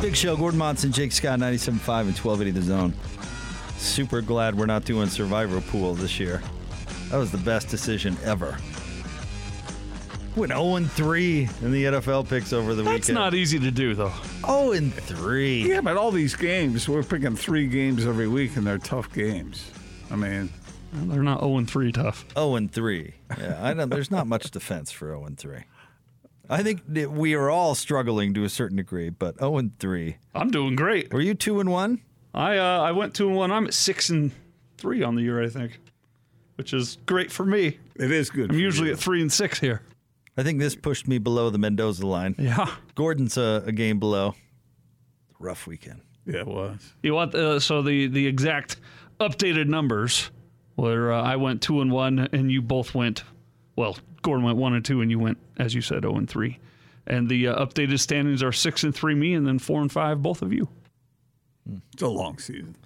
It's a big show. Gordon Monson, Jake Scott, 97.5 and 1280 The Zone. Super glad we're not doing Survivor Pool this year. That was the best decision ever. Went 0 3 in the NFL picks over the That's weekend. not easy to do, though. 0 3. Yeah, but all these games, we're picking three games every week, and they're tough games. I mean, They're not 0 3 tough. 0 3. Yeah, I know. There's not much defense for 0 3. I think that we are all struggling to a certain degree, but 0 and 3. I'm doing great. Were you 2 and 1? I uh, I went two and one. I'm at six and three on the year, I think, which is great for me. it is good. I'm for usually you. at three and six here. I think this pushed me below the Mendoza line. Yeah. Gordon's a, a game below. Rough weekend. Yeah, it was. You want uh, so the the exact updated numbers where uh, I went two and one and you both went well. Gordon went one and two and you went as you said zero and three. And the uh, updated standings are six and three me and then four and five both of you, It's a long season.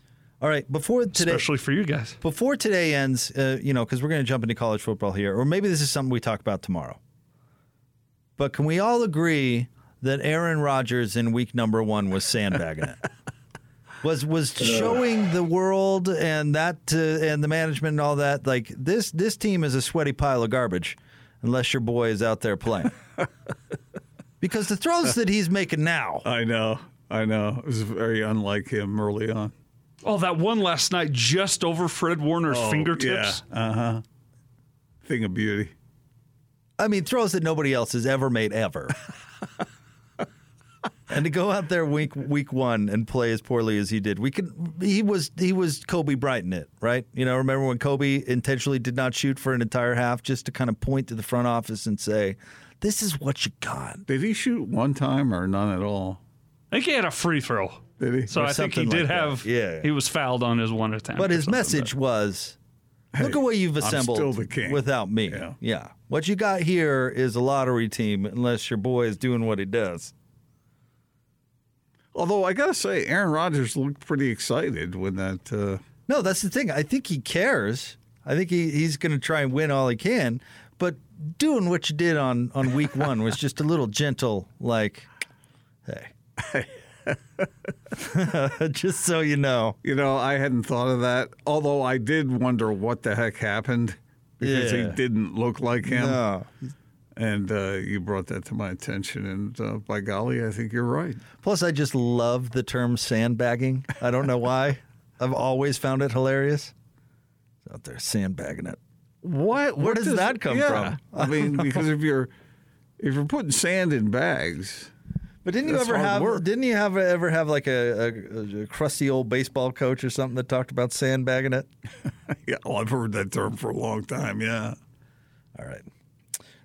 All right, before today, especially for you guys. before today ends, uh, you know, because we're going to jump into college football here, or maybe this is something we talk about tomorrow. But can we all agree that Aaron Rodgers in week number one was sandbagging it? Was was showing the world and that uh, and the management and all that like this this team is a sweaty pile of garbage unless your boy is out there playing. because the throws that he's making now, I know. I know. It was very unlike him early on. Oh, that one last night just over Fred Warner's fingertips. Yeah. Uh huh. Thing of beauty. I mean, throws that nobody else has ever made ever. and to go out there week week one and play as poorly as he did, we could. He was he was Kobe Bryant it right. You know, remember when Kobe intentionally did not shoot for an entire half just to kind of point to the front office and say, "This is what you got." Did he shoot one time or none at all? I think he had a free throw. Did he? So Or I think he something did like that. have. Yeah. He was fouled on his one attempt. But his message but- was. Look Hey, at what you've I'm assembled still the king. without me. Yeah. yeah. What you got here is a lottery team unless your boy is doing what he does. Although I gotta say, Aaron Rodgers looked pretty excited when that. Uh, No, that's the thing. I think he cares. I think he, he's going to try and win all he can. But doing what you did on, on week one was just a little gentle, like, hey. just so you know. you know, I hadn't thought of that. Although I did wonder what the heck happened because Yeah. he didn't look like him. No. And uh, you brought that to my attention, and uh, by golly, I think you're right. Plus, I just love the term sandbagging. I don't know why. I've always found it hilarious. He's out there sandbagging it. What? Where does that come yeah. from? I mean, because if you're if you're putting sand in bags, But didn't you ever have? work. Didn't you have ever have like a, a, a crusty old baseball coach or something that talked about sandbagging it? yeah, well, I've heard that term for a long time. Yeah. All right.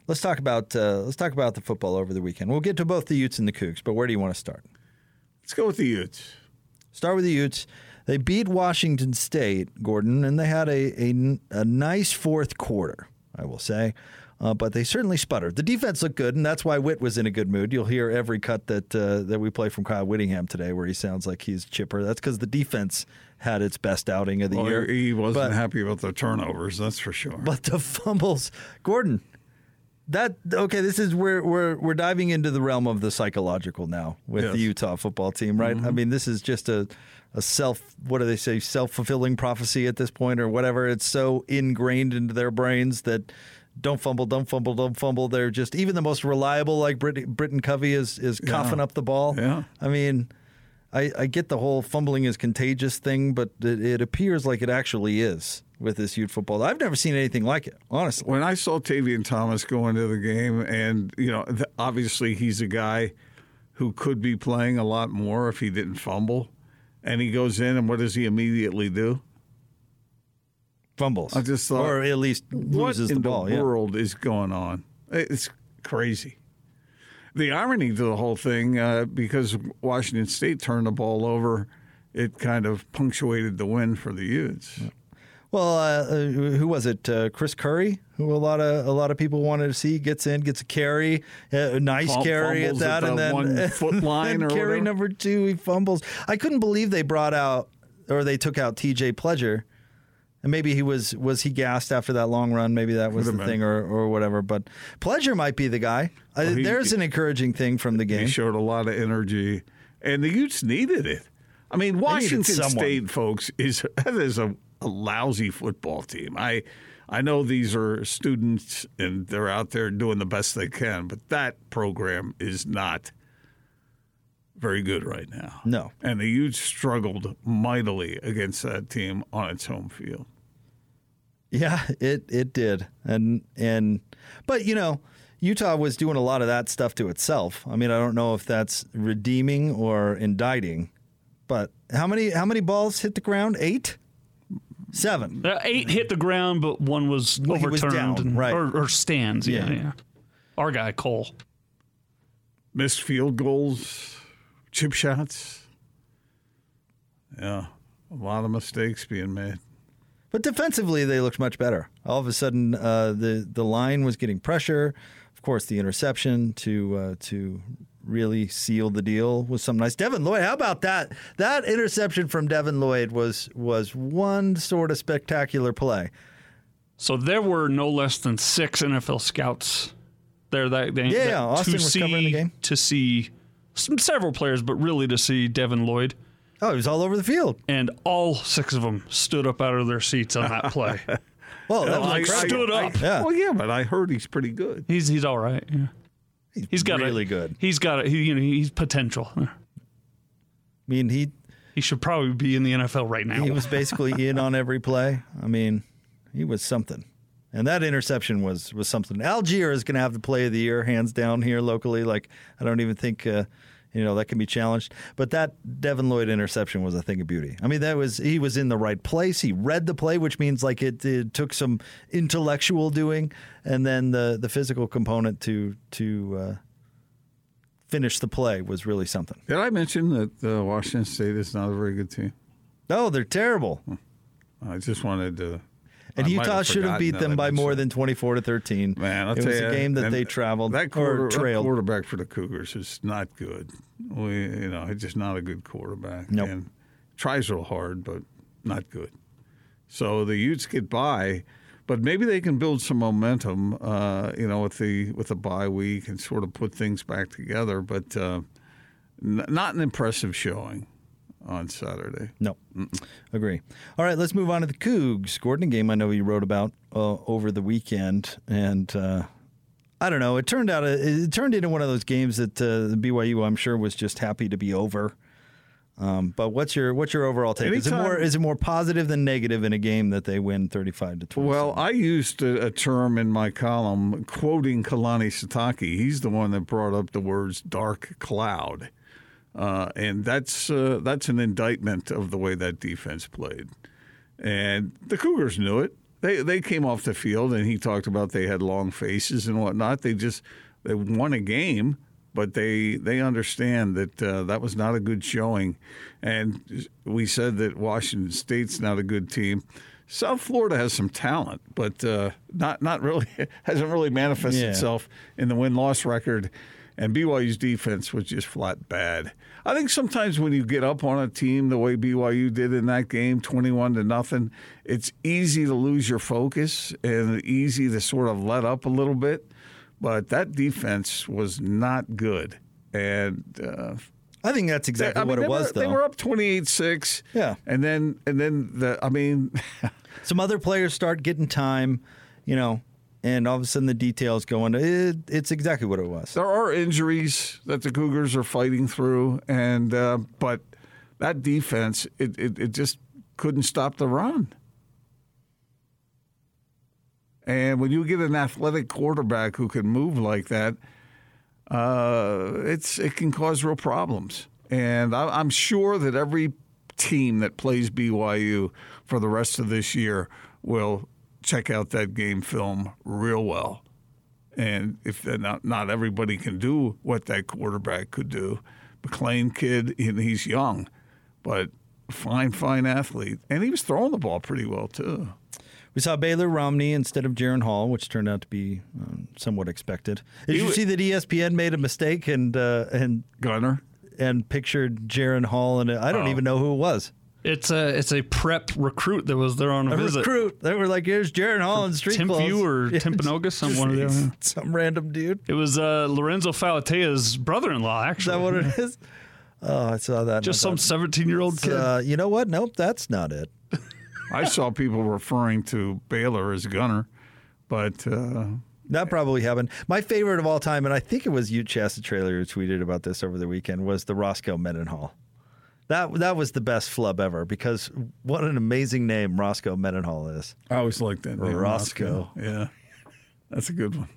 Let's talk about uh, let's talk about the football over the weekend. We'll get to both the Utes and the Cougs, but where do you want to start? Let's go with the Utes. Start with the Utes. They beat Washington State, Gordon, and they had a, a, a nice fourth quarter, I will say. Uh, but they certainly sputtered. The defense looked good, and that's why Whitt was in a good mood. You'll hear every cut that uh, that we play from Kyle Whittingham today, where he sounds like he's chipper. That's because the defense had its best outing of the Well, year. he wasn't But- happy about the turnovers, that's for sure. But the fumbles, Gordon. That okay? This is where we're we're diving into the realm of the psychological now with Yes. the Utah football team, right? I mm-hmm. mean, this is just a a self what do they say self fulfilling prophecy at this point or whatever. It's so ingrained into their brains that don't fumble, don't fumble, don't fumble. They're just even the most reliable like Brit- Britain Covey is is coughing up the ball. Yeah. I mean. I, I get the whole fumbling is contagious thing, but it, it appears like it actually is with this youth football. I've never seen anything like it, honestly. when I saw Tavion Thomas go into the game, and you know, obviously he's a guy who could be playing a lot more if he didn't fumble, and he goes in, and what does he immediately do? Fumbles. I just thought, or at least What loses the ball. the yeah. world is going on? It's crazy. the irony to the whole thing, uh, because Washington State turned the ball over, it kind of punctuated the win for the Utes. Well, uh, uh, who was it? Uh, Chris Curry, who a lot of a lot of people wanted to see, gets in, gets a carry, uh, a nice Fum- carry at that, at and the then one foot line or carry whatever. number two, he fumbles. I couldn't believe they brought out or they took out T.J. Pledger, and maybe he was was he gassed after that long run? Maybe that was Could the been. thing, or or whatever. But Pledger might be the guy. Uh, he- there's an encouraging thing from the game. He showed a lot of energy, and the Utes needed it. I mean, Washington. State, folks, is that is a, a lousy football team. I I know these are students and they're out there doing the best they can, but that program is not very good right now. No. And the Utes struggled mightily against that team on its home field. Yeah, it it did, and and but you know, Utah was doing a lot of that stuff to itself. I mean, I don't know if that's redeeming or indicting, but how many how many balls hit the ground? Eight, seven. Uh, eight hit the ground, but one was Well, he was overturned, down, and- right. or, or stands. Yeah, Yeah. yeah. Our guy Cole. Missed field goals, chip shots. Yeah, a lot of mistakes being made. But defensively, they looked much better. All of a sudden, uh, the the line was getting pressure. Of course, the interception to uh, to really seal the deal with some nice. Devin Lloyd, how about that? That interception from Devin Lloyd was was one sort of spectacular play. So there were no less than six NFL scouts there that day. Yeah, that- yeah, Austin was see, covering the game. to see some, several players, but really to see Devin Lloyd, Oh, he was all over the field. and all six of them stood up out of their seats on that play. Well, that was I- incredible. stood up. Yeah. Well, yeah, but I heard he's pretty good. he's he's all right. Yeah. He's got really a, good. He's got a, he, you know he's potential. I mean, he He should probably be in the NFL right now. he was basically in on every play. I mean, he was something. And that interception was was something. Algier is going to have the play of the year, hands down here locally. Like I don't even think uh, you know that can be challenged. But that Devin Lloyd interception was a thing of beauty. I mean, that was he was in the right place. He read the play, which means like it, it took some intellectual doing, and then the the physical component to to uh, finish the play was really something. Did I mention that uh, Washington State is not a very good team? No, they're terrible. I just wanted to. And I Utah should have beat them by more that. than 24 to 13. Man, I'll it was you, a game that they traveled That, quarter, or that trailed. quarterback for the Cougars is not good. We, you know, he's just not a good quarterback. Nope. And tries real hard, but not good. So the Utes get by, but maybe they can build some momentum. Uh, you know, with the with the bye week and sort of put things back together. But uh, n- not an impressive showing on Saturday. No, agree. All right, let's move on to the Cougs. Gordon, a game I know you wrote about uh, over the weekend, and uh, I don't know. It turned out it turned into one of those games that uh, BYU, I'm sure, was just happy to be over. Um, but what's your what's your overall take? Is it more is it more positive than negative in a game that they win 35 to 20? Well, I used a, a term in my column quoting Kalani Sitake. He's the one that brought up the words "dark cloud," uh, and that's uh, that's an indictment of the way that defense played. And the Cougars knew it. They they came off the field, and he talked about they had long faces and whatnot. They just they won a game, but they they understand that uh, that was not a good showing. And we said that Washington State's not a good team. South Florida has some talent, but uh, not not really hasn't really manifested Yeah. itself in the win loss record. And BYU's defense was just flat bad. I think sometimes when you get up on a team the way BYU did in that game, twenty-one to nothing, it's easy to lose your focus and easy to sort of let up a little bit. But that defense was not good, and uh, I think that's exactly I mean, what it was, were, though. They were up twenty-eight-six. Yeah. and then and then the I mean. Some other players start getting time, you know, and all of a sudden the details go into it, it's exactly what it was. There are injuries that the Cougars are fighting through, and uh, but that defense, it, it, it just couldn't stop the run. And when you get an athletic quarterback who can move like that, uh, it's it can cause real problems. And I, I'm sure that every team that plays BYU for the rest of this year will check out that game film real well And if not not everybody can do what that quarterback could do, McClain kid, and he's young, but fine, fine athlete, and he was throwing the ball pretty well too. We saw Baylor Romney instead of Jaren Hall, which turned out to be um, somewhat expected. Did He you wa- see that ESPN made a mistake and uh, and Gunner, and pictured Jaren Hall and I don't Oh. even know who it was. It's a it's a prep recruit that was there on a, A visit. recruit. They were like, "Here's Jaren Hall in street Tim clothes." Few or Yeah, Timpanogos, some one of the some random dude. It was uh, Lorenzo Fauatea's brother-in-law, Actually, Is actually. that what it is? Oh, I saw that. Just some 17-year-old kid. Uh, you know what? Nope, that's not it. I saw people referring to Baylor as Gunner, but uh, That probably happened. My favorite of all time, and I think it was you, Chasta Trailer, who tweeted about this over the weekend, was the Roscoe Mendenhall. That that was the best flub ever because what an amazing name Roscoe Mendenhall is. I always liked that name, Roscoe. Yeah, that's a good one.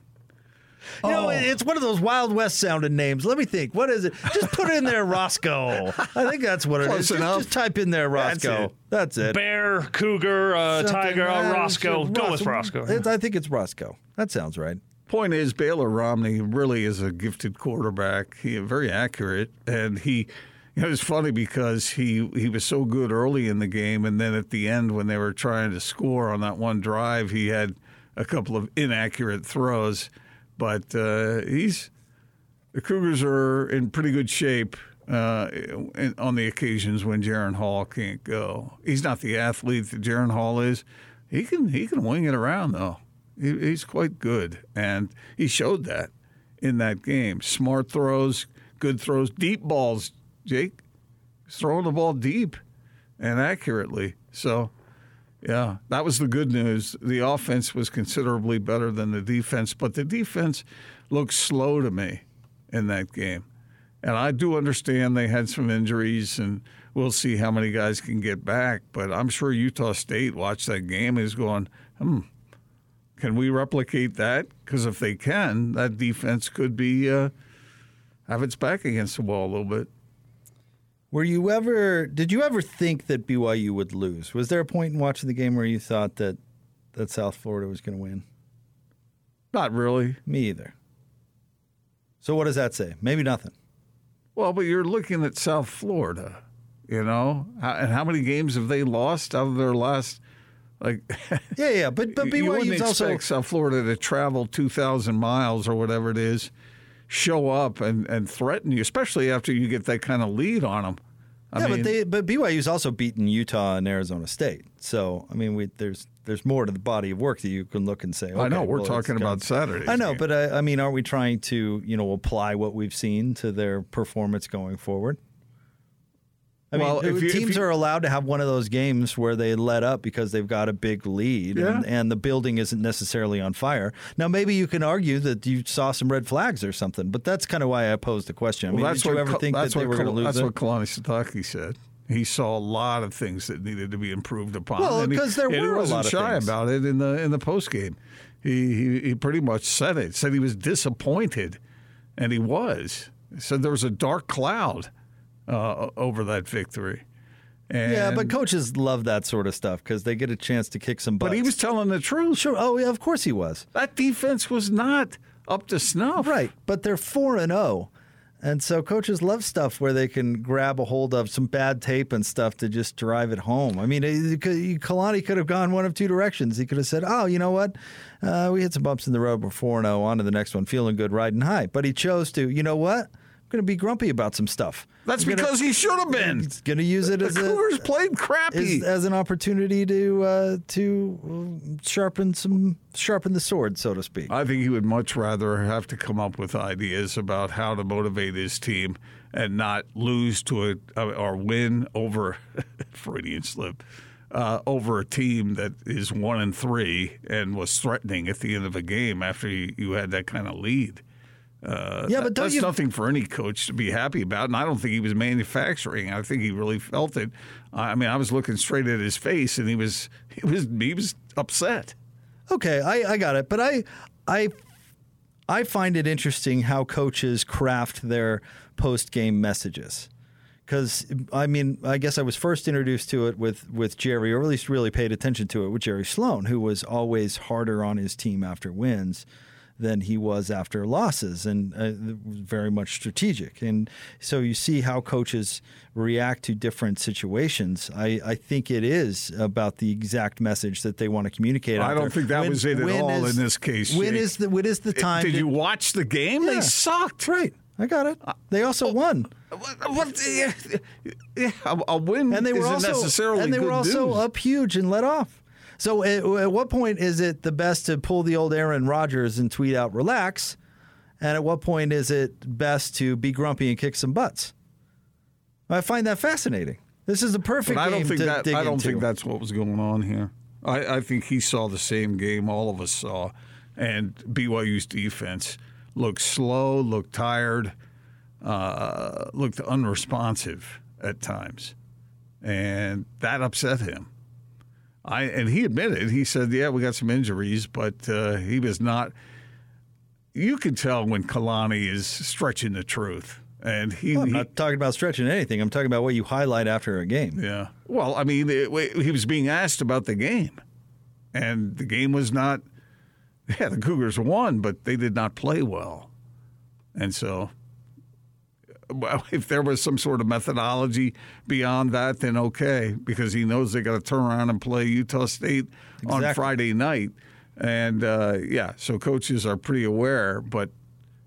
You know, Oh. it's one of those Wild West sounding names. Let me think. What is it? Just put in there Roscoe. I think that's what it is. Close Just, just type in there That's Roscoe. it. That's it. Bear, cougar, uh, tiger, uh, like- Roscoe. Go with Roscoe. It's- I think it's Roscoe. That sounds right. Point is, Baylor Romney really is a gifted quarterback. He very accurate, and he. You was funny because he he was so good early in the game, and then at the end, when they were trying to score on that one drive, he had a couple of inaccurate throws. But uh, he's the Cougars are in pretty good shape uh, on the occasions when Jaren Hall can't go. He's not the athlete that Jaren Hall is. He can he can wing it around though. He, he's quite good, and he showed that in that game. Smart throws, good throws, deep balls. Jake, throwing the ball deep and accurately. So. Yeah, that was the good news. The offense was considerably better than the defense, but the defense looked slow to me in that game. And I do understand they had some injuries, and we'll see how many guys can get back. But I'm sure Utah State watched that game is going, hmm, can we replicate that? Because if they can, that defense could be uh, have its back against the wall a little bit. Were you ever? Did you ever think that BYU would lose? Was there a point in watching the game where you thought that that South Florida was going to win? Not really. Me either. So what does that say? Maybe nothing. Well, but you're looking at South Florida, you know, How- and how many games have they lost out of their last? Like, Yeah, yeah, but but you wouldn't BYU's also expect South Florida to travel two thousand miles or whatever it is, show up and, and threaten you, especially after you get that kind of lead on them. I yeah, mean, but they but BYU's also beaten Utah and Arizona State. So I mean, we, there's there's more to the body of work that you can look and say. I know we're well, talking about Saturday. I know, but I, I mean, aren't we trying to you know apply what we've seen to their performance going forward? I Well, mean, if you- teams you- are allowed to have one of those games where they let up because they've got a big lead and, Yeah. and the building isn't necessarily on fire. Now, maybe you can argue that you saw some red flags or something, but that's kind of why I posed the question. I mean, did you ever Ka- think that they were going to lose That's it? what Kalani Sitake said. He saw a lot of things that needed to be improved upon. Well, and he- 'cause there and he were a lot of shy things. about it in the in the post game. He, he he pretty much said it. Said he was disappointed, and he was. Said there was a dark cloud uh, over that victory. And, Yeah, but coaches love that sort of stuff because they get a chance to kick some butts. but he was telling the truth. sure. Oh, yeah, of course he was. That defense was not up to snuff. Right, but they're four and zero, and so coaches love stuff where they can grab a hold of some bad tape and stuff to just drive it home. I mean, Kalani could have gone one of two directions. He could have said, "Oh, you know what? Uh, we hit some bumps in the road. We're four and zero. On to the next one. Feeling good, riding high." But he chose to. You know what? Going to be grumpy about some stuff. That's gonna- because he should have been. He's going to use it The as Cougars a played crappy. as, as an opportunity to uh, to uh, sharpen some sharpen the sword, so to speak. I think he would much rather have to come up with ideas about how to motivate his team and not lose to a or win over Freudian slip uh, over a team that is one and three and was threatening at the end of a game after you, you had that kind of lead. Uh, Yeah, but don't that's you- nothing for any coach to be happy about, and I don't think he was manufacturing. I think he really felt it. I mean, I was looking straight at his face, and he was he was he was upset. Okay, I, I got it, but I I I find it interesting how coaches craft their post game messages. Because I mean, I guess I was first introduced to it with with Jerry, or at least really paid attention to it with Jerry Sloan, who was always harder on his team after wins. Than he was after losses, and uh, very much strategic. And so you see how coaches react to different situations. I, I think it is about the exact message that they want to communicate. I don't there. think that When- was it at all is- in this case. When is the when is the time? Did to- you watch the game? Yeah. They sucked. Right, I got it. They also won. What, yeah, yeah, a, win and they were also necessarily and they were also news. up huge and let off. So at, at what point is it the best to pull the old Aaron Rodgers and tweet out relax? And at what point is it best to be grumpy and kick some butts? I find that fascinating. This is the perfect But I don't think that. I don't into. think that's what was going on here. I, I think he saw the same game all of us saw, and BYU's defense looked slow, looked tired, uh, looked unresponsive at times, and that upset him. I and he admitted he said, "Yeah, we got some injuries, but uh, he was not." You can tell when Kalani is stretching the truth, and he, I'm he not talking about stretching anything. I'm talking about what you highlight after a game. yeah. Well, I mean, it, he was being asked about the game, and the game was not. Yeah, the Cougars won, but they did not play well, and so. Well, if there was some sort of methodology beyond that, then okay, because he knows they got to turn around and play Utah State on Friday night, and uh, yeah, so coaches are pretty aware. But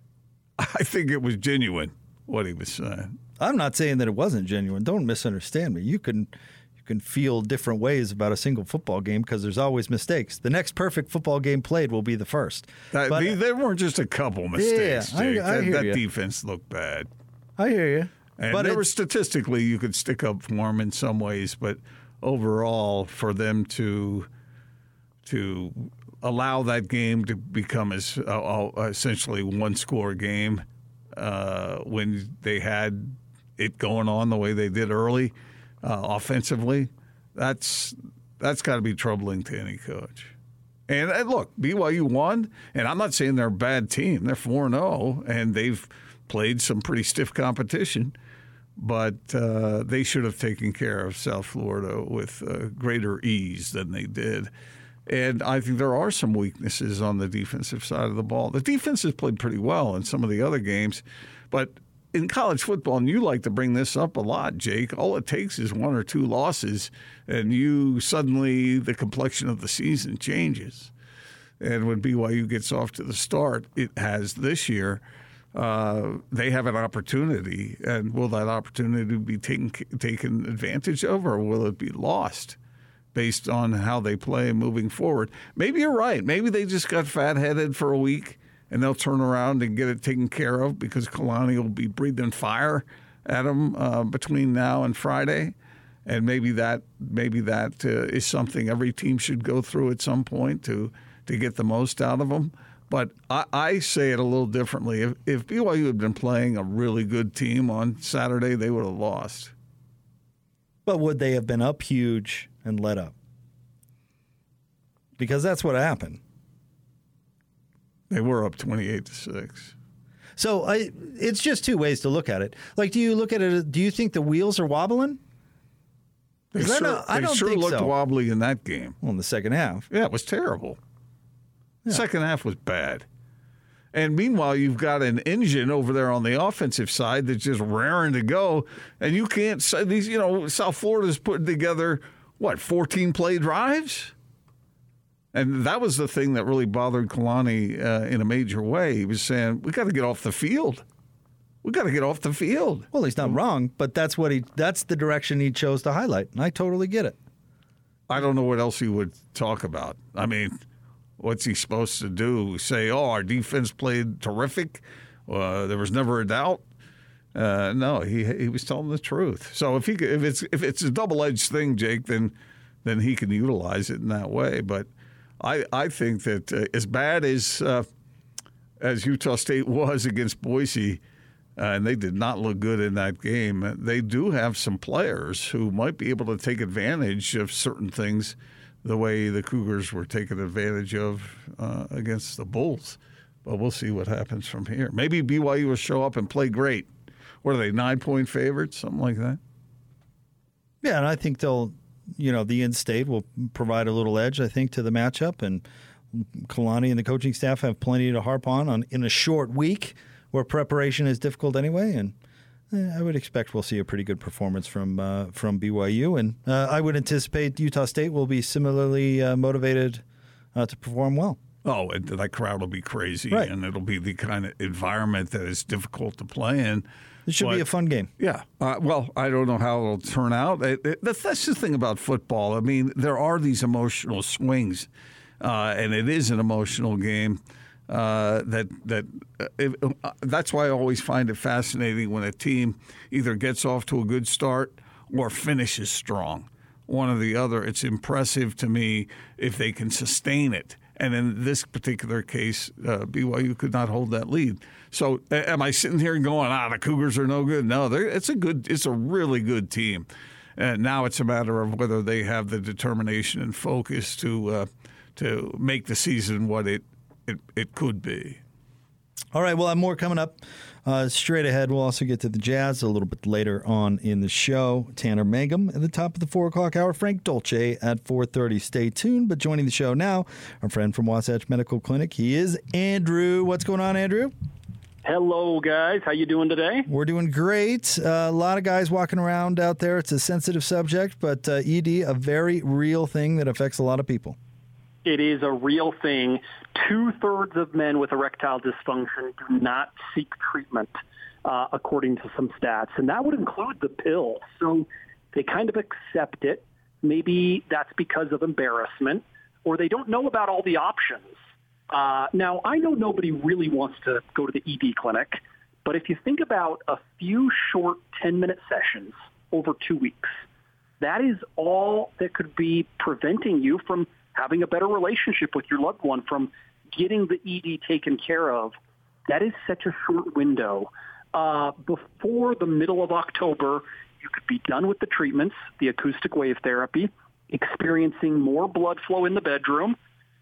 I think it was genuine what he was saying. I'm not saying that it wasn't genuine. Don't misunderstand me. You can you can feel different ways about a single football game because there's always mistakes. The next perfect football game played will be the first. That, But- they- there weren't just a couple mistakes. I- I that that defense looked bad. I hear you. And but there were statistically you could stick up for them in some ways, but overall, for them to to allow that game to become as uh, essentially one score game uh, when they had it going on the way they did early uh, offensively, that's that's got to be troubling to any coach. And, and look, BYU won, and I'm not saying they're a bad team. They're 4 0, and they've played some pretty stiff competition, but uh, they should have taken care of South Florida with uh, greater ease than they did. And I think there are some weaknesses on the defensive side of the ball. The defense has played pretty well in some of the other games, but in college football, and you like to bring this up a lot, Jake, all it takes is one or two losses, and you suddenly the complexion of the season changes. And when BYU gets off to the start, it has this year, uh, they have an opportunity. And will that opportunity be taken, taken advantage of, or will it be lost? based on how they play moving forward. Maybe you're right. Maybe they just got fat headed for a week and they'll turn around and get it taken care of because Kalani will be breathing fire at them uh, between now and Friday. And maybe that maybe that uh, is something every team should go through at some point to to get the most out of them. But I, I say it a little differently. If, if BYU had been playing a really good team on Saturday, they would have lost. But would they have been up huge and let up? Because that's what happened. They were up twenty-eight to six. So I, it's just two ways to look at it. Like, do you look at it? Do you think the wheels are wobbling? They I sure, don't- I they don't sure think looked so. wobbly in that game. Well, in the second half. Yeah, it was terrible. Second half was bad. And meanwhile, you've got an engine over there on the offensive side that's just raring to go. And you can't say these, you know, South Florida's putting together, what, 14 play drives? And that was the thing that really bothered Kalani uh, in a major way. He was saying, we got to get off the field. We got to get off the field. Well, he's not wrong, but that's what he. That's the direction he chose to highlight, and I totally get it. I don't know what else he would talk about. I mean, what's he supposed to do? Say, "Oh, our defense played terrific. Uh, there was never a doubt." Uh, no, he he was telling the truth. So if he if it's if it's a double edged thing, Jake, then then he can utilize it in that way. But I I think that uh, as bad as uh, as Utah State was against Boise. Uh, and they did not look good in that game. They do have some players who might be able to take advantage of certain things the way the Cougars were taken advantage of uh, against the Bulls. But we'll see what happens from here. Maybe BYU will show up and play great. What are they, nine point favorites? Something like that? Yeah, and I think they'll, you know, the in-state will provide a little edge. I think to the matchup, and Kalani and the coaching staff have plenty to harp on, on in a short week where preparation is difficult anyway. And I would expect we'll see a pretty good performance from uh, from BYU, and uh, I would anticipate Utah State will be similarly uh, motivated uh, to perform well. Oh, and that crowd will be crazy, Right. and it'll be the kind of environment that is difficult to play in. It should be a fun game. Yeah. Uh, well, I don't know how it'll turn out. It- it- that's, that's the thing about football. I mean, there are these emotional swings, uh, and it is an emotional game. Uh, that that uh, if, uh, that's why I always find it fascinating when a team either gets off to a good start or finishes strong. One or the other. It's impressive to me if they can sustain it. And in this particular case, uh, BYU could not hold that lead. So, am I sitting here going, "Ah, the Cougars are no good"? No, it's a good, it's a really good team. And now it's a matter of whether they have the determination and focus to to make the season what it it, it could be. All right, we'll have more coming up uh, straight ahead. We'll also get to the Jazz a little bit later on in the show. Tanner Mangum at the top of the four o'clock hour. Frank Dolce at four thirty. Stay tuned. But joining the show now, our friend from Wasatch Medical Clinic. He is Andrew. What's going on, Andrew? Hello, guys. How you doing today? We're doing great. Uh, a lot of guys walking around out there. It's a sensitive subject, but uh, ED, a very real thing that affects a lot of people. It is a real thing. Two thirds of men with erectile dysfunction do not seek treatment, uh, according to some stats, and that would include the pill. So they kind of accept it. Maybe that's because of embarrassment, or they don't know about all the options. Uh, now, I know nobody really wants to go to the ED clinic, but if you think about a few short 10-minute sessions over two weeks, that is all that could be preventing you from having a better relationship with your loved one, from getting the ED taken care of. That is such a short window. Uh, before the middle of October, you could be done with the treatments, the acoustic wave therapy, experiencing more blood flow in the bedroom.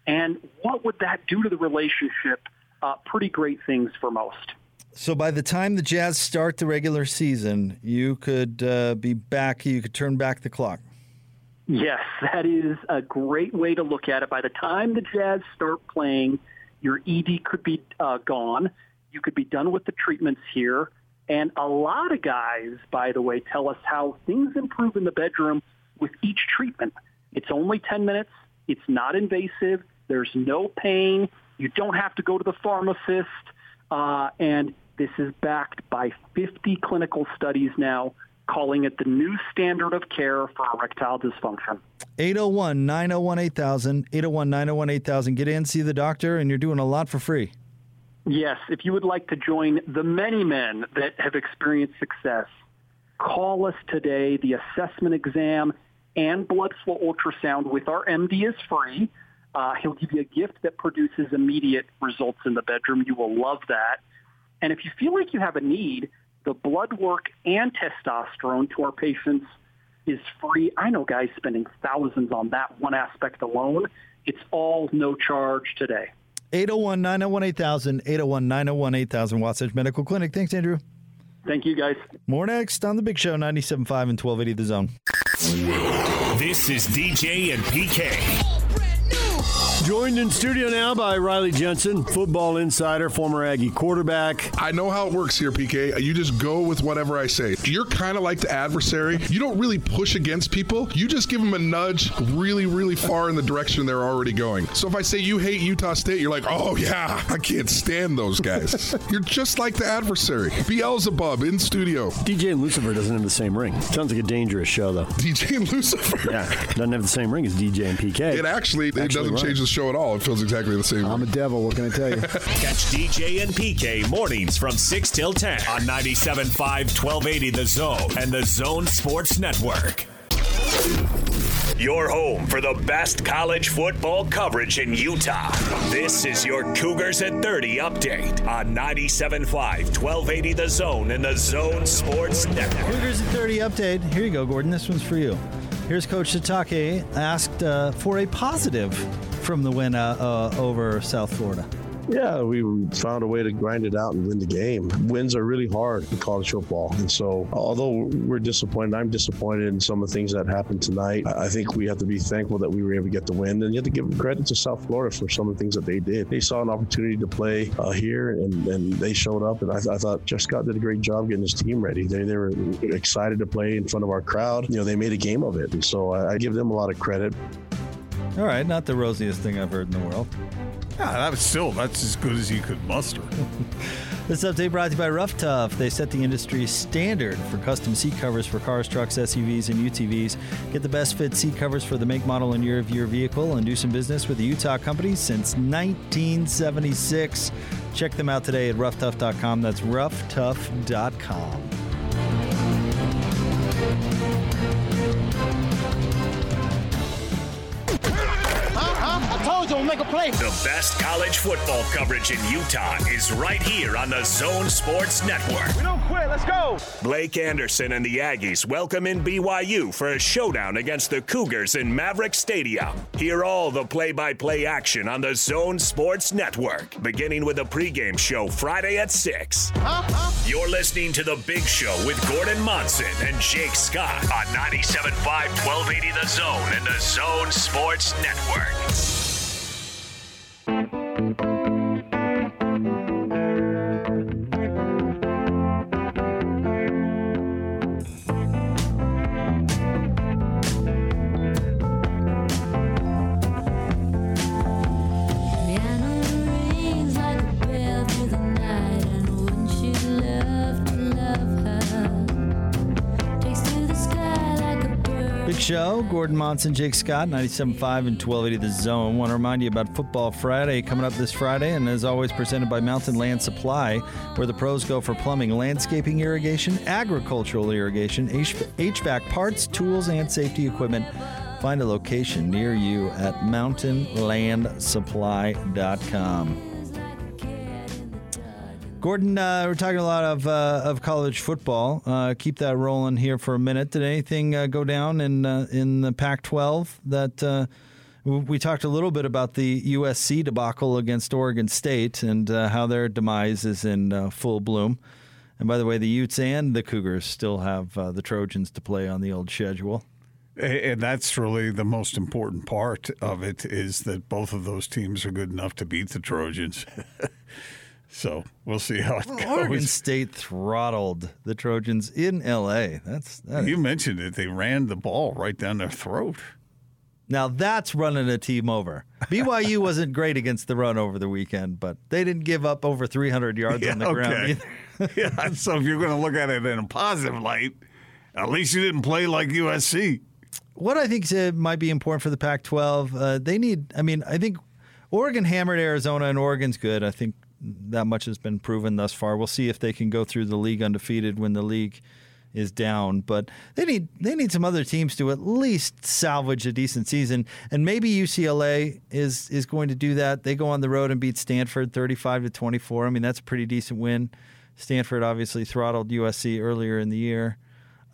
And what would that do to the relationship? Uh, pretty great things for most. So by the time the Jazz start the regular season, you could uh, be back. You could turn back the clock. Yes, that is a great way to look at it. By the time the Jazz start playing, your ED could be uh, gone. You could be done with the treatments here. And a lot of guys, by the way, tell us how things improve in the bedroom with each treatment. It's only 10 minutes. It's not invasive. There's no pain. You don't have to go to the pharmacist. Uh, and this is backed by 50 clinical studies now calling it the new standard of care for erectile dysfunction. 801 901 8000. 801 901 8000. Get in, see the doctor, and you're doing a lot for free. Yes, if you would like to join the many men that have experienced success, call us today. The assessment exam and blood flow ultrasound with our MD is free. Uh, he'll give you a gift that produces immediate results in the bedroom. You will love that. And if you feel like you have a need, the blood work and testosterone to our patients is free. I know guys spending thousands on that one aspect alone. It's all no charge today. 801 901 8000. 801 901 8000. Wasatch Medical Clinic. Thanks, Andrew. Thank you, guys. More next on The Big Show, 97.5 and 1280 The Zone. This is DJ and PK. Joined in studio now by Riley Jensen, football insider, former Aggie quarterback. I know how it works here, PK. You just go with whatever I say. You're kind of like the adversary. You don't really push against people. You just give them a nudge really, really far in the direction they're already going. So if I say you hate Utah State, you're like, oh, yeah, I can't stand those guys. you're just like the adversary. Beelzebub in studio. DJ and Lucifer doesn't have the same ring. Sounds like a dangerous show, though. DJ and Lucifer. Yeah, doesn't have the same ring as DJ and PK. It actually, it Actually, doesn't right. change the show at all. It feels exactly the same. I'm a devil. What can I tell you? Catch DJ and PK mornings from 6 till 10 on 97.5 1280 The Zone and The Zone Sports Network. Your home for the best college football coverage in Utah. This is your Cougars at 30 update on 97.5 1280 The Zone and The Zone Sports Network. Cougars at 30 update. Here you go, Gordon. This one's for you. Here's Coach Sitake asked uh, for a positive from the win uh, uh, over South Florida. Yeah, we found a way to grind it out and win the game. Wins are really hard in college football. And so, although we're disappointed, I'm disappointed in some of the things that happened tonight. I think we have to be thankful that we were able to get the win. And you have to give credit to South Florida for some of the things that they did. They saw an opportunity to play uh, here and, and they showed up. And I, I, thought Jeff Scott did a great job getting his team ready. They, they were excited to play in front of our crowd. You know, they made a game of it. And so I, I give them a lot of credit. All right, not the rosiest thing I've heard in the world. Yeah, that was still that's as good as you could muster. this update brought to you by Rough Tough. They set the industry standard for custom seat covers for cars, trucks, SUVs, and UTVs. Get the best fit seat covers for the make, model, and year of your vehicle, and do some business with the Utah company since 1976. Check them out today at roughtough.com. That's roughtough.com. told you make a play. The best college football coverage in Utah is right here on the Zone Sports Network. We don't quit. Let's go. Blake Anderson and the Aggies welcome in BYU for a showdown against the Cougars in Maverik Stadium. Hear all the play-by-play action on the Zone Sports Network, beginning with a pregame show Friday at 6. Huh? Huh? You're listening to The Big Show with Gordon Monson and Jake Scott on 97.5 1280 The Zone and the Zone Sports Network. Show. Gordon Monson, Jake Scott, 97.5 and 1280 The Zone. Want to remind you about Football Friday coming up this Friday, and as always, presented by Mountain Land Supply, where the pros go for plumbing, landscaping irrigation, agricultural irrigation, HVAC parts, tools, and safety equipment. Find a location near you at mountainlandsupply.com. Gordon, uh, we're talking a lot of uh, of college football. Uh, keep that rolling here for a minute. Did anything uh, go down in uh, in the Pac-12 that uh, we talked a little bit about the USC debacle against Oregon State and how their demise is in full bloom. And by the way, the Utes and the Cougars still have the Trojans to play on the old schedule. And that's really the most important part of it is that both of those teams are good enough to beat the Trojans. So we'll see how it well, goes. Oregon State throttled the Trojans in L.A. That's that you is. mentioned it. They ran the ball right down their throat. Now that's running a team over. BYU wasn't great against the run over the weekend, but they didn't give up over 300 yards yeah, on the okay. ground either. yeah, so if you're going to look at it in a positive light, at least you didn't play like USC. What I think might be important for the Pac-12, uh, they need. I mean, I think Oregon hammered Arizona, and Oregon's good. I think that much has been proven thus far. We'll see if they can go through the league undefeated when the league is down. But they need they need some other teams to at least salvage a decent season. And maybe UCLA is is going to do that. They go on the road and beat Stanford 35 to 24. I mean, that's a pretty decent win. Stanford obviously throttled USC earlier in the year.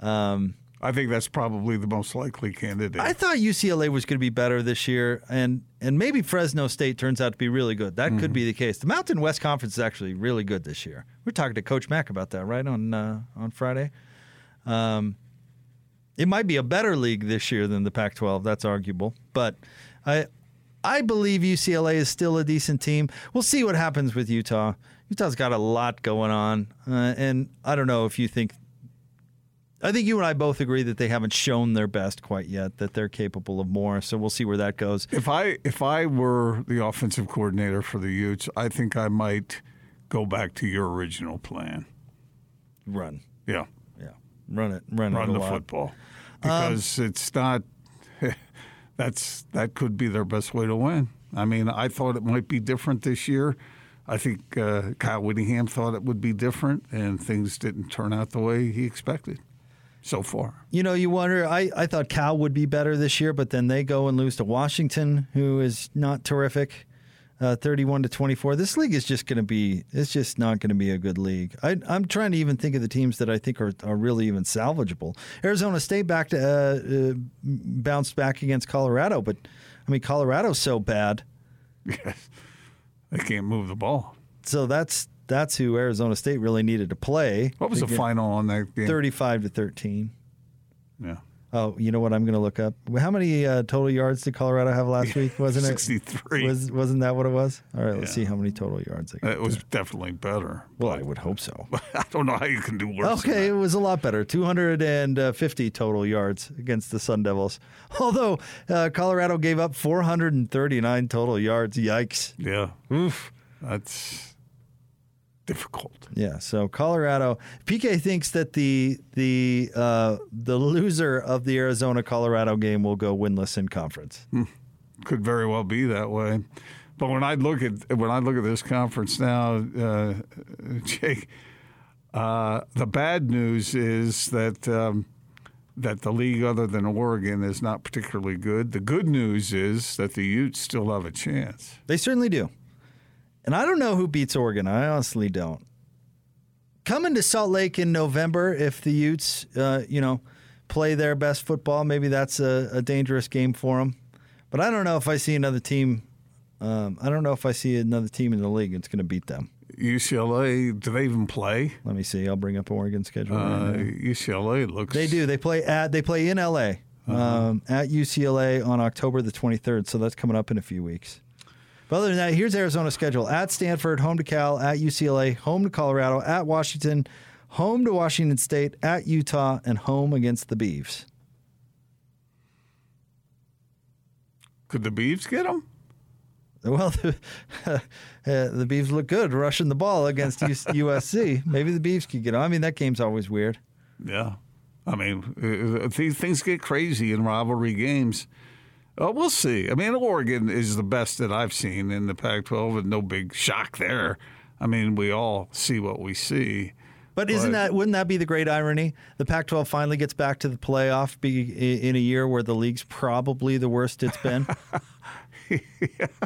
Um, I think that's probably the most likely candidate. I thought UCLA was going to be better this year, and and maybe Fresno State turns out to be really good. That mm-hmm. could be the case. The Mountain West Conference is actually really good this year. We're talking to Coach Mack about that right on uh, on Friday. Um, it might be a better league this year than the Pac-12. That's arguable, but I I believe UCLA is still a decent team. We'll see what happens with Utah. Utah's got a lot going on, uh, and I don't know if you think I think you and I both agree that they haven't shown their best quite yet, that they're capable of more. So we'll see where that goes. If I if I were the offensive coordinator for the Utes, I think I might go back to your original plan. Run. Yeah. Yeah. Run it. Run, Run it the football. Because um, it's not that's that could be their best way to win. I mean, I thought it might be different this year. I think uh, Kyle Whittingham thought it would be different, and things didn't turn out the way he expected so far. You know, you wonder. I, I thought Cal would be better this year, but then they go and lose to Washington, who is not terrific. Uh, 31 to 24. This league is just going to be, it's just not going to be a good league. I, am trying to even think of the teams that I think are, are really even salvageable. Arizona State back to, uh, uh, bounced back against Colorado, but I mean, Colorado's so bad. Yes. They can't move the ball. So that's that's who Arizona State really needed to play. What was the final on that game? 35 to 13. Yeah. Oh, you know what? I'm going to look up. How many uh, total yards did Colorado have last week? Wasn't it 63. Was wasn't that what it was? All right, let's see how many total yards. They got. It was definitely better. well, I would hope so. I don't know how you can do worse. Okay, it was a lot better. 250 total yards against the Sun Devils. Although uh, Colorado gave up 439 total yards. Yikes. Yeah. Oof. That's difficult. Yeah, so Colorado PK thinks that the the uh, the loser of the Arizona Colorado game will go winless in conference. Could very well be that way. But when I look at when I look at this conference now, uh, Jake, uh, the bad news is that um, that the league, other than Oregon, is not particularly good. The good news is that the Utes still have a chance. They certainly do. And I don't know who beats Oregon. I honestly don't. Coming to Salt Lake in November, if the Utes, uh, you know, play their best football, maybe that's a, a dangerous game for them. But I don't know if I see another team. Um, I don't know if I see another team in the league that's going to beat them. UCLA, do they even play? Let me see. I'll bring up Oregon's schedule. Uh. UCLA looks. They do. They play at they play in LA um, at UCLA on October the 23rd. So that's coming up in a few weeks. But other than that, here's Arizona's schedule: at Stanford, home to Cal, at UCLA, home to Colorado, at Washington, home to Washington State, at Utah, and home against the Beavs. Could the Beavs get them? Well, the, uh, the Beavs look good rushing the ball against USC. Maybe the Beavs could get them. I mean, that game's always weird. Yeah. I mean, uh, these things get crazy in rivalry games. Uh, we'll see. I mean, Oregon is the best that I've seen in the Pac 12, and no big shock there. I mean, we all see what we see. But isn't But- that wouldn't that be the great irony? The Pac-12 finally gets back to the playoff be, in a year where the league's probably the worst it's been.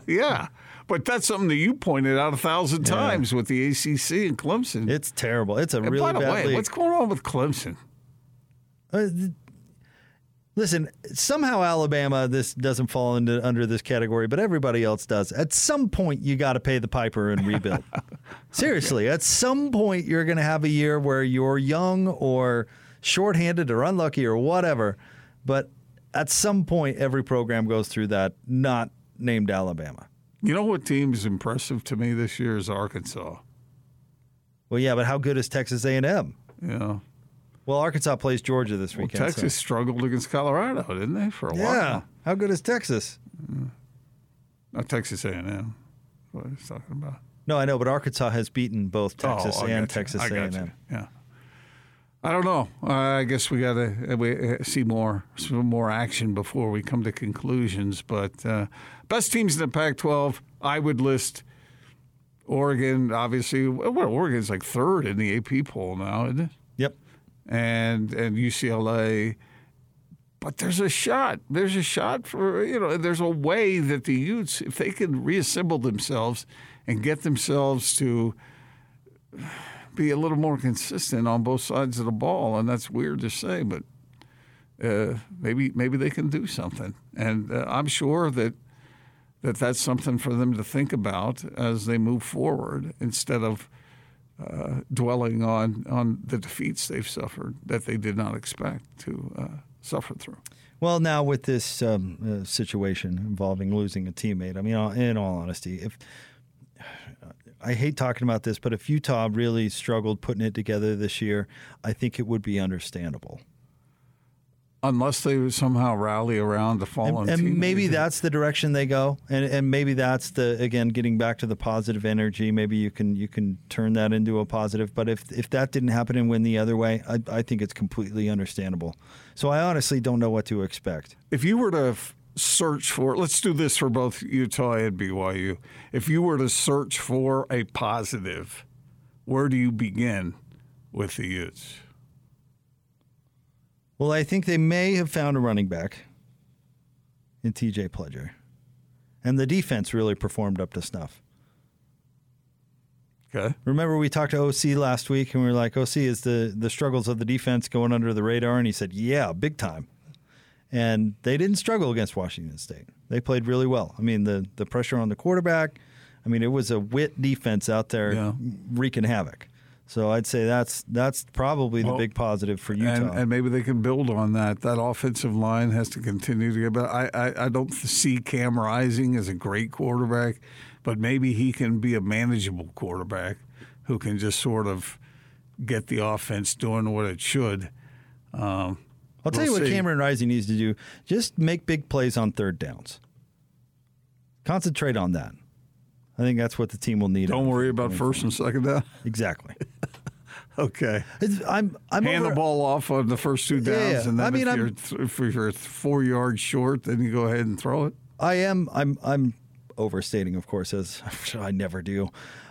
Yeah. But that's something that you pointed out a thousand times with the ACC and Clemson. it's terrible. It's a and really by the bad way, league. what's going on with Clemson? Uh, Listen, somehow Alabama this doesn't fall into under this category, but everybody else does. At some point, you got to pay the piper and rebuild. Seriously, at some point, you're going to have a year where you're young or shorthanded or unlucky or whatever. But at some point, every program goes through that. Not named Alabama. You know what team is impressive to me this year is Arkansas. Well, yeah, but how good is Texas A&M? Yeah. Well, Arkansas plays Georgia this Well, weekend. so- Texas struggled against Colorado, didn't they, for a Yeah. while? How good is Texas? Not Texas A&M. What he's talking about. No, I know, but Arkansas has beaten both Texas Oh, and you. Texas I A&M. you. Yeah. I don't know. I guess we got to we uh, see more some more action before we come to conclusions. But uh, best teams in the Pac-12, I would list Oregon. Obviously, well, Oregon's like third in the AP poll now, isn't it? And and UCLA. But there's a shot. There's a shot for you know. There's a way that the Utes, if they can reassemble themselves and get themselves to be a little more consistent on both sides of the ball, and that's weird to say, but uh, maybe maybe they can do something. And uh, I'm sure that that that's something for them to think about as they move forward, instead of uh, dwelling on on the defeats they've suffered that they did not expect to uh, suffer through. Well, now with this um, uh, situation involving losing a teammate, I mean, uh, in all honesty, if I hate talking about this, but if Utah really struggled putting it together this year, I think it would be understandable. Unless they somehow rally around the fallen and, and maybe that's the direction they go. And and maybe that's the again getting back to the positive energy. Maybe you can you can turn that into a positive. But if if that didn't happen and win the other way i, I think it's completely understandable. So i honestly don't know what to expect. If you were to f- search for, let's do this for both Utah and BYU. If you were to search for a positive, where do you begin with the Utes? Well i think they may have found a running back in tj pledger and the defense really performed up to snuff Okay. Remember we talked to OC last week and we were like, OC is the the struggles of the defense going under the radar, and he said, yeah, big time. And they didn't struggle against Washington State. They played really well. I mean, the the pressure on the quarterback, I mean, it was a Whitt defense out there Yeah. wreaking havoc. So I'd say that's that's probably the Well, big positive for Utah. And, and maybe they can build on that. That offensive line has to continue to get better. I, I, I don't see Cam Rising as a great quarterback, but maybe he can be a manageable quarterback who can just sort of get the offense doing what it should. Um, I'll tell we'll you what see. Cameron Rising needs to do: just make big plays on third downs. Concentrate on that. I think that's what the team will need. Don't worry about first and second down. Exactly. Okay. It's- I'm I'm Hand over- the ball off on the first two downs, Yeah, and then I mean, if, you're th- if you're four yards short, then you go ahead and throw it. I am. I'm. I'm overstating, of course, as I never do.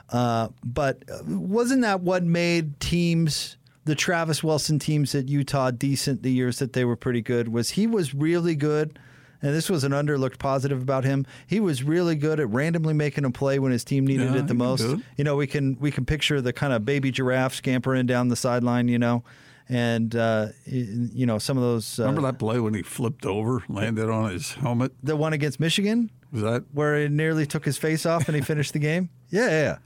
Uh, but uh, wasn't that what made teams, the Travis Wilson teams at Utah, decent the years that they were pretty good? Was he was really good, and this was an underlooked positive about him. He was really good at randomly making a play when his team needed Yeah, it the most. You know, we can we can picture the kind of baby giraffe scampering down the sideline. You know. And uh, you know some of those. Uh, Remember that play when he flipped over, landed on his helmet? the one against Michigan? Was that where it nearly took his face off and he finished the game? Yeah, yeah.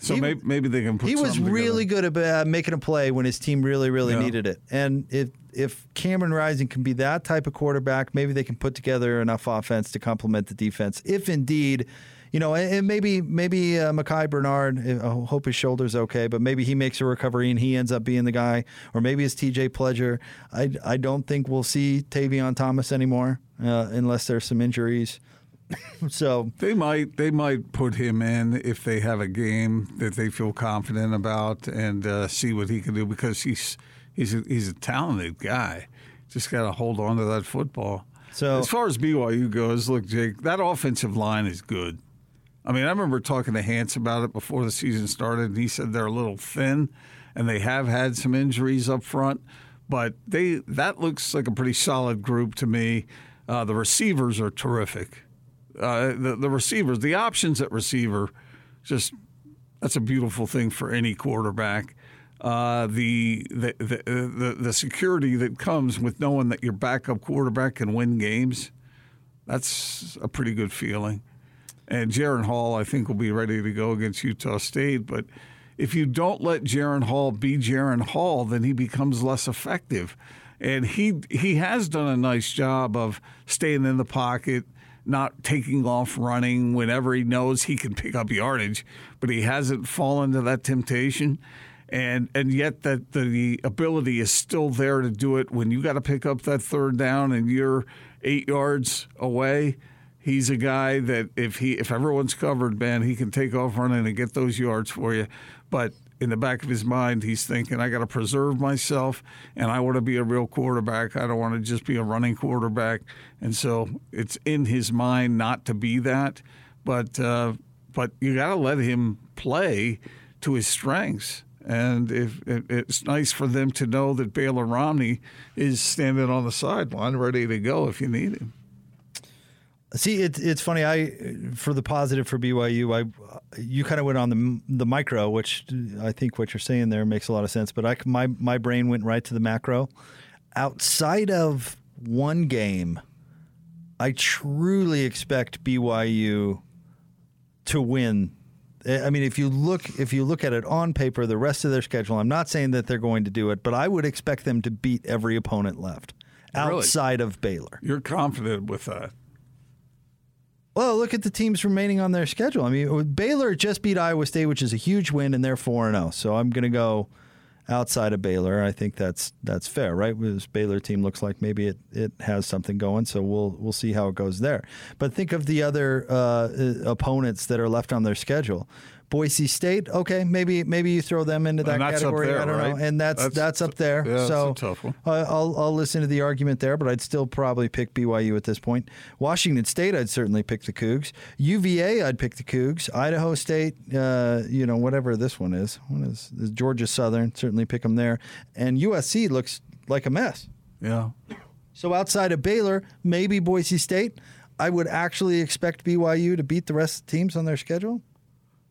So? He- maybe, maybe they can put. He was really together. good at uh, making a play when his team really, really Yeah. needed it. And if if Cameron Rising can be that type of quarterback, maybe they can put together enough offense to complement the defense. If indeed, you know, and, and maybe maybe uh, Micah Bernard, I hope his shoulder's okay, but maybe he makes a recovery and he ends up being the guy, or maybe it's T.J. Pledger. I I don't think we'll see Tavion Thomas anymore uh, unless there's some injuries. so They might they might put him in if they have a game that they feel confident about and uh, see what he can do because he's he's a, he's a talented guy. Just got to hold on to that football. So- as far as BYU goes, look, Jake, that offensive line is good. I mean, I remember talking to Hans about it before the season started, and he said they're a little thin, and they have had some injuries up front, but they that looks like a pretty solid group to me. Uh, the receivers are terrific. Uh, the the receivers, the options at receiver, just that's a beautiful thing for any quarterback. Uh, the, the the the the security that comes with knowing that your backup quarterback can win games, that's a pretty good feeling. And Jaren Hall, I think, will be ready to go against Utah State. But if you don't let Jaren Hall be Jaren Hall, then he becomes less effective. And he he has done a nice job of staying in the pocket, not taking off running whenever he knows he can pick up yardage, but he hasn't fallen to that temptation. And and yet that the ability is still there to do it when you got to pick up that third down and you're eight yards away. He's a guy that if he if everyone's covered, man, he can take off running and get those yards for you. But in the back of his mind, he's thinking, I got to preserve myself, and I want to be a real quarterback. I don't want to just be a running quarterback. And so it's in his mind not to be that. But uh, but you got to let him play to his strengths. And if it, it's nice for them to know that Baylor Romney is standing on the sideline, ready to go if you need him. See, it's it's funny. I for the positive for BYU, I you kind of went on the the micro, which I think what you're saying there makes a lot of sense. But I my my brain went right to the macro. Outside of one game, I truly expect BYU to win. I mean, if you look if you look at it on paper, the rest of their schedule. I'm not saying that they're going to do it, but I would expect them to beat every opponent left Really? outside of Baylor. You're confident with that. Well, look at the teams remaining on their schedule. I mean, Baylor just beat Iowa State, which is a huge win, and they're four and zero. So I'm going to go outside of Baylor. I think that's that's fair, right? This Baylor team looks like maybe it, it has something going, so we'll we'll see how it goes there. But think of the other uh, uh, opponents that are left on their schedule. Boise State, okay, maybe maybe you throw them into that And that's up category. there, I don't know, and that's that's, That's- up there. yeah, so tough one. I- I'll I'll listen to the argument there, but I'd still probably pick BYU at this point. Washington State, I'd certainly pick the Cougs. UVA, I'd pick the Cougs. Idaho State, uh, you know, whatever this one is, what is, is Georgia Southern? Certainly pick them there. And USC looks like a mess. Yeah. So outside of Baylor, maybe Boise State. I would actually expect BYU to beat the rest of the teams on their schedule.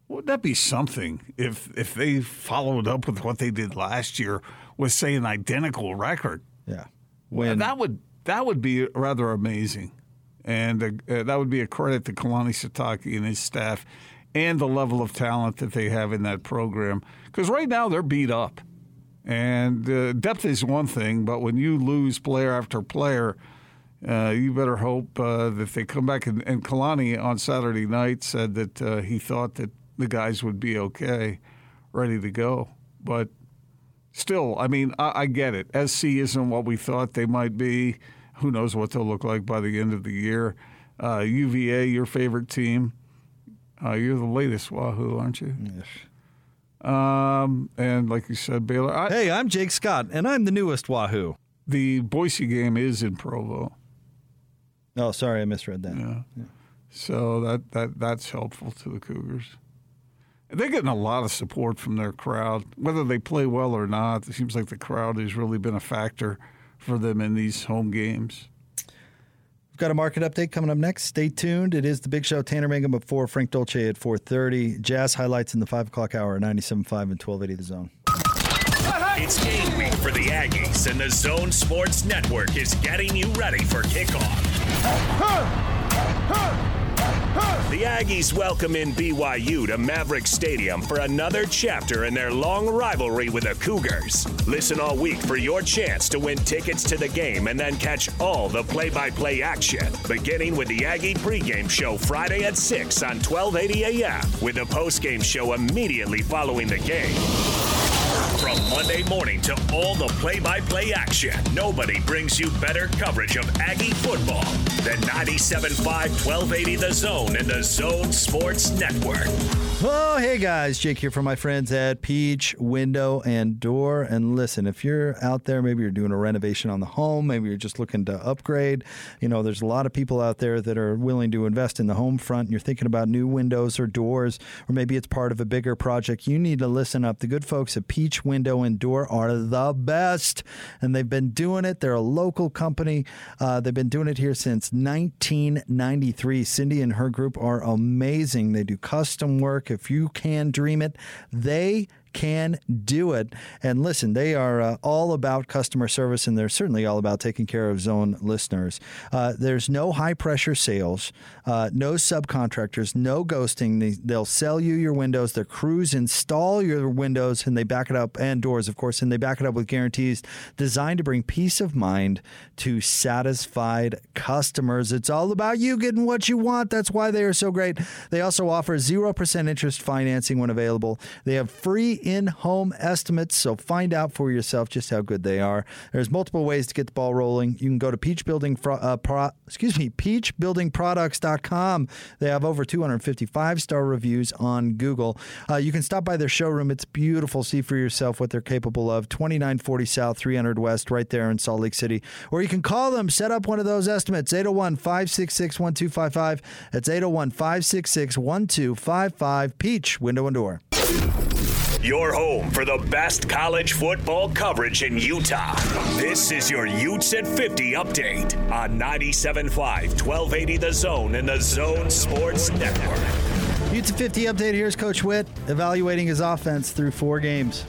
Wouldn't that be something if if they followed up with what they did last year with say an identical record? Yeah. When that would that would be rather amazing, and uh, uh, that would be a credit to Kalani Sitake and his staff. and the level of talent that they have in that program. Because right now they're beat up. And uh, depth is one thing, but when you lose player after player, uh, you better hope uh, that they come back. And, and Kalani on Saturday night said that uh, he thought that the guys would be okay, ready to go. But still, I mean, I, I get it. SC isn't what we thought they might be. Who knows what they'll look like by the end of the year? Uh, UVA, your favorite team. Uh, you're the latest Wahoo, aren't you? Yes. Um, and like you said, Baylor. I, Hey, I'm Jake Scott, and I'm the newest Wahoo. The Boise game is in Provo, Oh, sorry, I misread that. yeah. so that, that that's helpful to the Cougars. They're getting a lot of support from their crowd, whether they play well or not. It seems like the crowd has really been a factor for them in these home games. We've got a market update coming up next. Stay tuned. It is the Big Show. Tanner Mangum at four. Frank Dolce at four thirty. Jazz highlights in the five o'clock hour. 97.5 and twelve eighty the zone. It's game week for the Aggies, and the Zone Sports Network is getting you ready for kickoff. The Aggies welcome in BYU to Maverik Stadium for another chapter in their long rivalry with the Cougars. Listen all week for your chance to win tickets to the game and then catch all the play by play action, beginning with the Aggie pregame show Friday at 6 on 1280 a.m., with the postgame show immediately following the game. From Monday morning to all the play by play action, nobody brings you better coverage of Aggie football than 97.5 1280 The Zone and the Zone Sports Network. Oh, hey guys, Jake here from my friends at Peach Window and Door. And listen, if you're out there, maybe you're doing a renovation on the home, maybe you're just looking to upgrade. You know, there's a lot of people out there that are willing to invest in the home front. And you're thinking about new windows or doors, or maybe it's part of a bigger project. You need to listen up. The good folks at Peach Window and Door are the best, and they've been doing it. They're a local company. Uh, they've been doing it here since 1993. Cindy and her group are amazing. They do custom work. If you can dream it, they can do it. And listen, they are uh, all about customer service, and they're certainly all about taking care of Zone listeners. Uh, there's no high pressure sales, uh, no subcontractors, no ghosting. They, they'll sell you your windows. Their crews install your windows, and they back it up, and doors, of course, and they back it up with guarantees designed to bring peace of mind to satisfied customers. It's all about you getting what you want. That's why they are so great. They also offer 0% interest financing when available. They have free in-home estimates, so find out for yourself just how good they are. There's multiple ways to get the ball rolling. You can go to Peach Building Fro- uh, Pro- excuse me, peachbuildingproducts.com. They have over 255 star reviews on Google. Uh, you can stop by their showroom. It's beautiful. See for yourself what they're capable of. 2940 South, 300 West, right there in Salt Lake City. Or you can call them, set up one of those estimates. 801 566 1255. That's 801 566 1255. Peach Window and Door. Your home for the best college football coverage in Utah. This is your Utes at 50 update on 97.5, 1280 The Zone and the Zone Sports Network. Utes at 50 update. Here's Coach Whitt evaluating his offense through four games.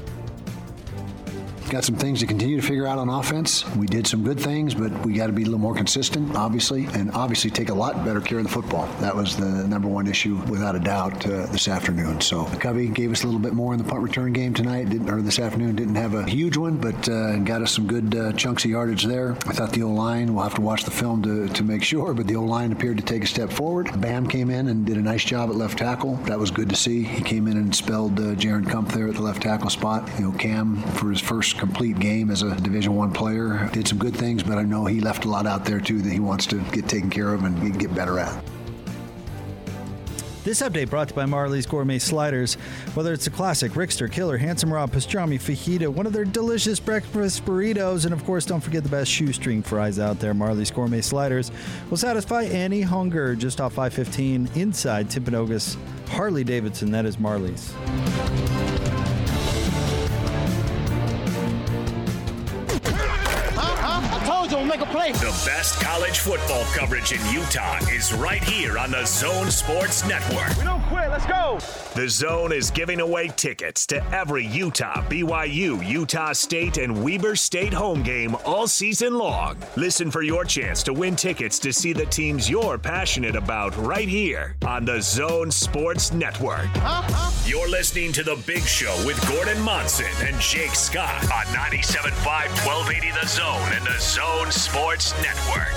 Got some things to continue to figure out on offense. We did some good things, but we got to be a little more consistent, obviously, and obviously take a lot better care of the football. That was the number one issue, without a doubt, uh, this afternoon. So Covey gave us a little bit more in the punt return game tonight, didn't, or this afternoon. Didn't have a huge one, but uh, got us some good uh, chunks of yardage there. I thought the O line. We'll have to watch the film to, to make sure, but the O line appeared to take a step forward. Bam came in and did a nice job at left tackle. That was good to see. He came in and spelled uh, Jaren Kump there at the left tackle spot. You know, Cam for his first complete game as a Division One player did some good things, but I know he left a lot out there too that he wants to get taken care of and get better at. This update brought to you by Marley's Gourmet Sliders. Whether it's a classic, Rickster, Killer, Handsome Rob, Pastrami, Fajita, one of their delicious breakfast burritos, and of course, don't forget the best shoestring fries out there. Marley's Gourmet Sliders will satisfy any hunger just off 515 inside Timpanogos. Harley Davidson, that is Marley's. Make a play. The best college football coverage in Utah is right here on the Zone Sports Network. We don't quit. Let's go. The Zone is giving away tickets to every Utah, BYU, Utah State, and Weber State home game all season long. Listen for your chance to win tickets to see the teams you're passionate about right here on the Zone Sports Network. Huh? Huh? You're listening to The Big Show with Gordon Monson and Jake Scott on 97.5 1280 The Zone and the Zone Sports Network.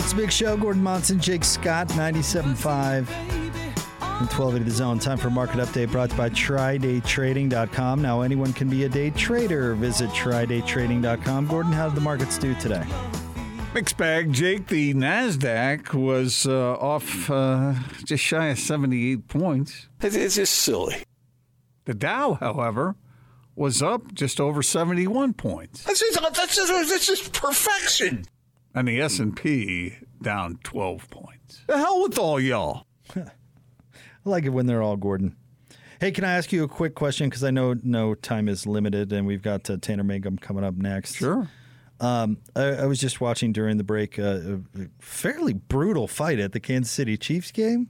It's a big show. Gordon Monson, Jake Scott, 97.5 and twelve 1280 The Zone. Time for market update brought to you by TryDayTrading.com. Now, anyone can be a day trader. Visit TryDayTrading.com. Gordon, how did the markets do today? Mixed bag, Jake. The Nasdaq was uh, off uh, just shy of seventy-eight points. It's just silly. The Dow, however, was up just over seventy-one points, That's just, that's just, that's just perfection. and the S and P down twelve points. The hell with all y'all. I like it when they're all Gordon. Hey, can I ask you a quick question? Because I know no time is limited, and we've got uh, Tanner Mangum coming up next. Sure. Um, I, I was just watching during the break uh, a fairly brutal fight at the Kansas City Chiefs game.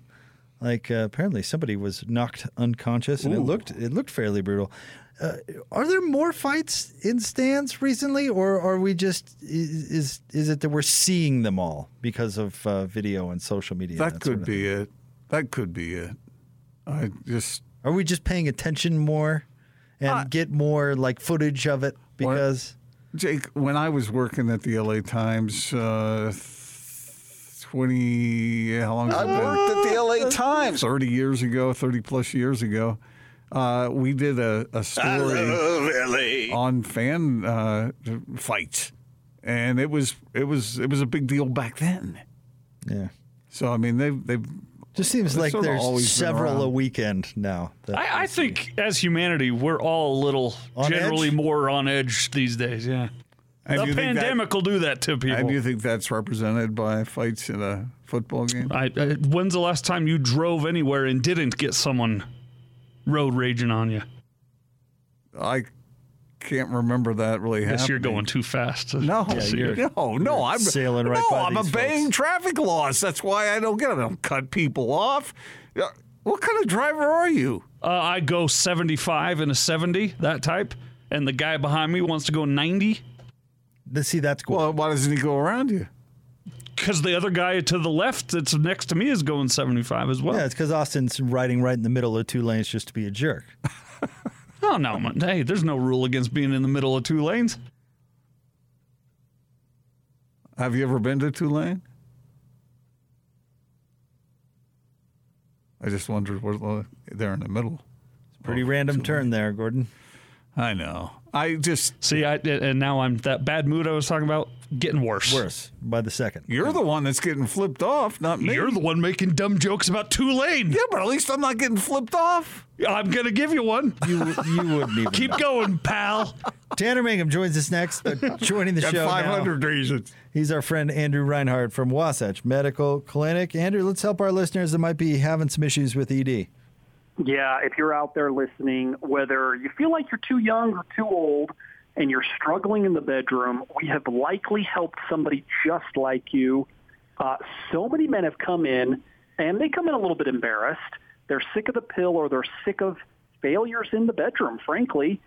Like uh, apparently somebody was knocked unconscious, and it looked it looked fairly brutal. Uh, are there more fights in stands recently, or are we just is is, is it that we're seeing them all because of uh, video and social media? That sort could of be it. That could be it. I just Are we just paying attention more and get more like footage of it because Jake, when I was working at the LA Times, uh, twenty how long? has I it been? worked at the LA Times. Thirty years ago, thirty plus years ago, uh, we did a story LA. on fan uh, fights, and it was it was it was a big deal back then. yeah, So I mean, they've they just seems They've like there's always several a weekend now. that I, I think as humanity, we're all a little On generally edge? more on edge these days. Yeah. And the you think that- pandemic will do that to people. and you think that's represented by fights in a football game? I, I, when's the last time you drove anywhere and didn't get someone road raging on you? I can't remember that really I happening. guess you're going too fast. to No, see you're- it. no, no. I'm sailing right no, by I'm obeying folks. traffic laws. That's why I don't get it. I don't cut people off. What kind of driver are you? Uh, I go 75 and a 70, that type, and the guy behind me wants to go 90 Let's see that's cool. Well, why doesn't he go around you? because the other guy to the left that's next to me is going 75 as well. yeah, it's because Austin's riding right in the middle of two lanes just to be a jerk. Oh, no. Hey, there's no rule against being in the middle of two lanes. Have you ever been to Tulane? I just wondered where they're in the middle. It's pretty oh, random turn there, Gordon. I know. I just See, I, and now I'm that bad mood I was talking about getting worse. Worse by the second. you're the one that's getting flipped off, not me. You're the one making dumb jokes about Tulane. yeah, but at least I'm not getting flipped off. I'm going to give you one. You you wouldn't even Keep know. going, pal. Tanner Mangum joins us next. But joining the Got show now, 500 reasons. he's our friend Andrew Reinhardt from Wasatch Medical Clinic. Andrew, let's help our listeners that might be having some issues with E ED. Yeah, if you're out there listening, whether you feel like you're too young or too old and you're struggling in the bedroom, we have likely helped somebody just like you. Uh, so many men have come in, and they come in a little bit embarrassed. They're sick of the pill or they're sick of failures in the bedroom, frankly.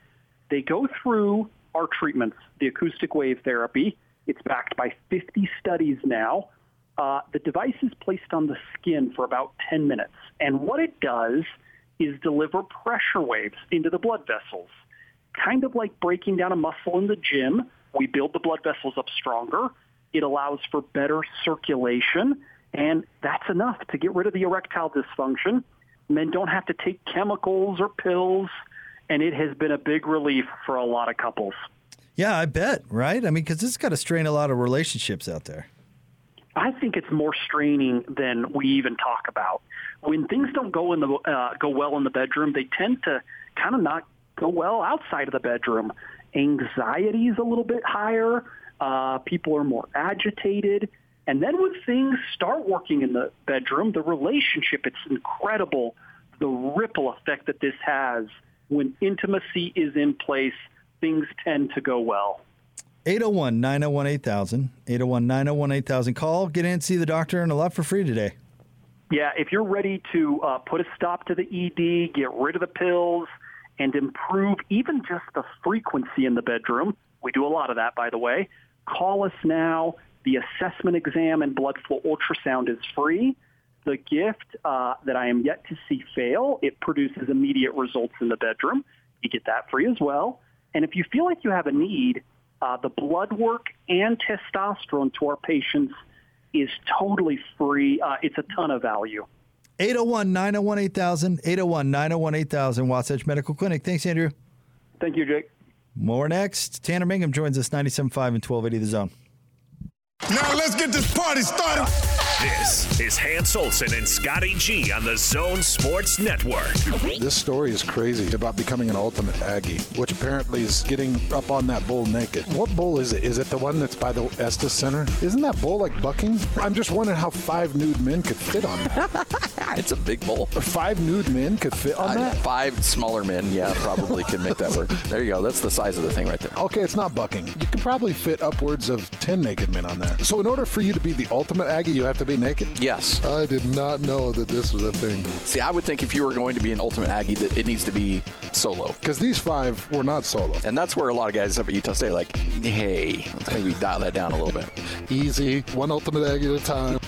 They go through our treatments, the acoustic wave therapy. It's backed by 50 studies now. Uh, the device is placed on the skin for about 10 minutes. And what it does is deliver pressure waves into the blood vessels. Kind of like breaking down a muscle in the gym, we build the blood vessels up stronger. It allows for better circulation, and that's enough to get rid of the erectile dysfunction. Men don't have to take chemicals or pills, and it has been a big relief for a lot of couples. Yeah, I bet, right? I mean, because it's got to strain a lot of relationships out there. I think it's more straining than we even talk about. When things don't go in the uh, go well in the bedroom, they tend to kind of not go well outside of the bedroom. Anxiety is a little bit higher. Uh, people are more agitated. And then when things start working in the bedroom, the relationship, it's incredible the ripple effect that this has. When intimacy is in place, things tend to go well. 801 901 8000. 801 901 8000. Call, get in, see the doctor, and a lot for free today. Yeah, if you're ready to uh, put a stop to the ED, get rid of the pills, and improve even just the frequency in the bedroom, we do a lot of that, by the way, call us now. The assessment exam and blood flow ultrasound is free. The gift uh, that I am yet to see fail, it produces immediate results in the bedroom. You get that free as well. And if you feel like you have a need, uh, the blood work and testosterone to our patients is totally free. Uh, it's a ton of value. 801 901 8000. 801 901 8000. Wasatch Medical Clinic. Thanks, Andrew. Thank you, Jake. More next. Tanner Mangum joins us 97.5 and 1280 The Zone. Now let's get this party started. This is Hans Olsen and Scotty G on the Zone Sports Network. This story is crazy about becoming an ultimate Aggie, which apparently is getting up on that bull naked. What bull is it? Is it the one that's by the Estes Center? Isn't that bull like bucking? I'm just wondering how five nude men could fit on that. it's a big bull. Five nude men could fit on Uh, that? Five smaller men, yeah, probably can make that work. There you go. That's the size of the thing right there. Okay, it's not bucking. You can probably fit upwards of 10 naked men on that. So, in order for you to be the ultimate Aggie, you have to be naked? Yes. I did not know that this was a thing. See, I would think if you were going to be an ultimate Aggie, that it needs to be solo. Because these five were not solo. And that's where a lot of guys up at Utah say, like, hey, let's maybe dial that down a little bit. Easy, one ultimate Aggie at a time.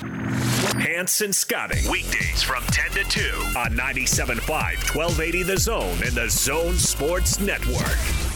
Hans and Scotty. Weekdays from 10 to 2 on 97.5, 1280 The Zone and the Zone Sports Network.